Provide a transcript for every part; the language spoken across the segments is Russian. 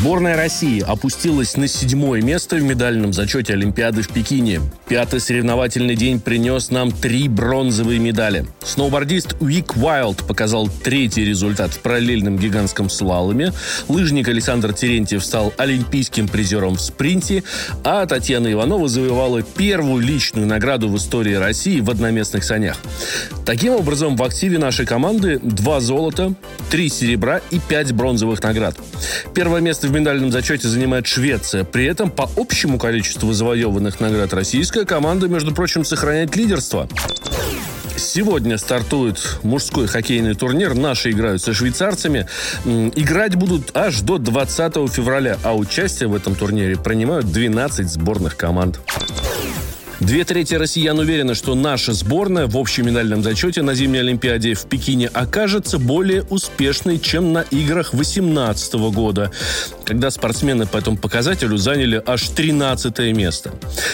Сборная России опустилась на седьмое место в медальном зачете Олимпиады в Пекине. Пятый соревновательный день принес нам три бронзовые медали. Сноубордист Уик Уайлд показал третий результат в параллельном гигантском слаломе. Лыжник Александр Терентьев стал олимпийским призером в спринте, а Татьяна Иванова завоевала первую личную награду в истории России в одноместных санях. Таким образом, в активе нашей команды два золота, три серебра и пять бронзовых наград. Первое место в медальном зачете занимает Швеция. При этом по общему количеству завоеванных наград российская команда, между прочим, сохраняет лидерство. Сегодня стартует мужской хоккейный турнир. Наши играют со швейцарцами. Играть будут аж до 20 февраля, а участие в этом турнире принимают 12 сборных команд. Две трети россиян уверены, что наша сборная в общем медальном зачете на зимней Олимпиаде в Пекине окажется более успешной, чем на играх 2018 года, когда спортсмены по этому показателю заняли аж 13 место.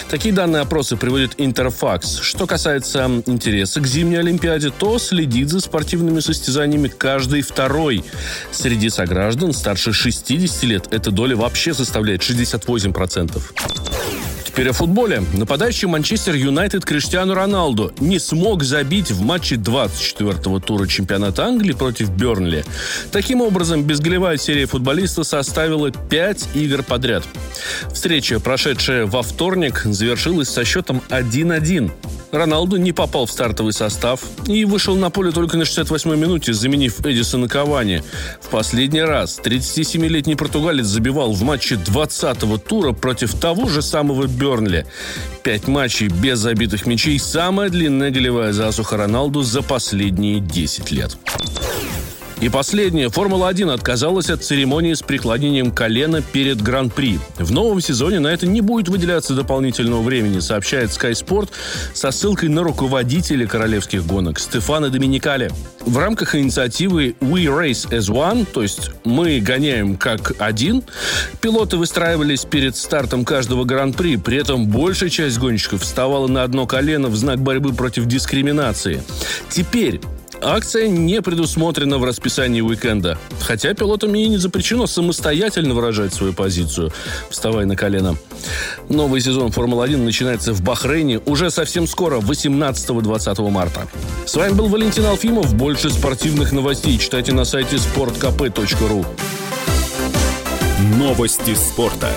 Такие данные опроса приводит Интерфакс. Что касается интереса к зимней Олимпиаде, то следит за спортивными состязаниями каждый второй. Среди сограждан старше 60 лет эта доля вообще составляет 68%. Теперь о футболе. Нападающий Манчестер Юнайтед Криштиану Роналду не смог забить в матче 24-го тура чемпионата Англии против Бернли. Таким образом, безголевая серия футболиста составила 5 игр подряд. Встреча, прошедшая во вторник, завершилась со счетом 1-1. Роналду не попал в стартовый состав и вышел на поле только на 68-й минуте, заменив Эдисона Кавани. В последний раз 37-летний португалец забивал в матче 20-го тура против того же самого Бернли. Пять матчей без забитых мячей – самая длинная голевая засуха Роналду за последние 10 лет. И последнее. Формула-1 отказалась от церемонии с преклонением колена перед Гран-при. В новом сезоне на это не будет выделяться дополнительного времени, сообщает Sky Sport со ссылкой на руководителя королевских гонок Стефана Доминикали. В рамках инициативы We Race as One, то есть мы гоняем как один, пилоты выстраивались перед стартом каждого гран-при, при этом большая часть гонщиков вставала на одно колено в знак борьбы против дискриминации. Теперь Акция не предусмотрена в расписании уикенда, хотя пилотам и не запрещено самостоятельно выражать свою позицию, вставая на колено. Новый сезон Формулы-1 начинается в Бахрейне уже совсем скоро, 18-20 марта. С вами был Валентин Алфимов. Больше спортивных новостей читайте на сайте sportkp.ru Новости спорта.